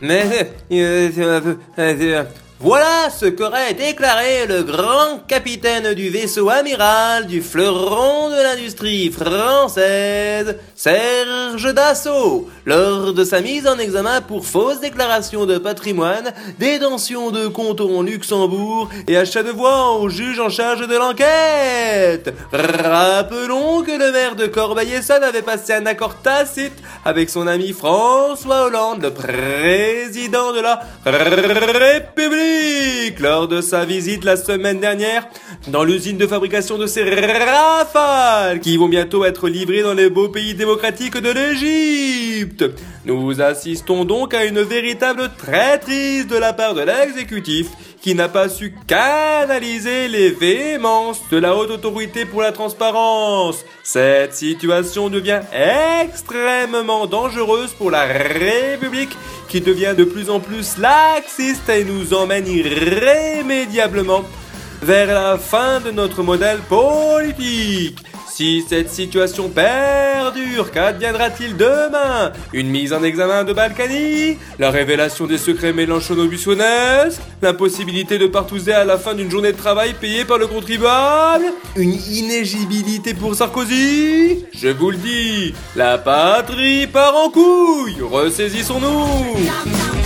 Mais euh, euh, euh, voilà ce qu'aurait déclaré le grand capitaine du vaisseau amiral du fleuron de l'industrie française, Serge Dassault, lors de sa mise en examen pour fausse déclaration de patrimoine, détention de comptes en Luxembourg et achat de voix au juge en charge de l'enquête. Rappelons que le maire de Corbeil-Essonne avait passé un accord tacite avec son ami François Hollande, le président de la République lors de sa visite la semaine dernière dans l'usine de fabrication de ces rafales qui vont bientôt être livrées dans les beaux pays démocratiques de l'Égypte. Nous assistons donc à une véritable traîtrise de la part de l'exécutif qui n'a pas su canaliser les véhémences de la haute autorité pour la transparence. Cette situation devient extrêmement dangereuse pour la République qui devient de plus en plus laxiste et nous emmène irrémédiablement vers la fin de notre modèle politique. Si cette situation qu'adviendra-t-il demain Une mise en examen de Balkany La révélation des secrets mélanchono-buissonnesques L'impossibilité de partouzer à la fin d'une journée de travail payée par le contribuable Une inégibilité pour Sarkozy Je vous le dis, la patrie part en couille Ressaisissons-nous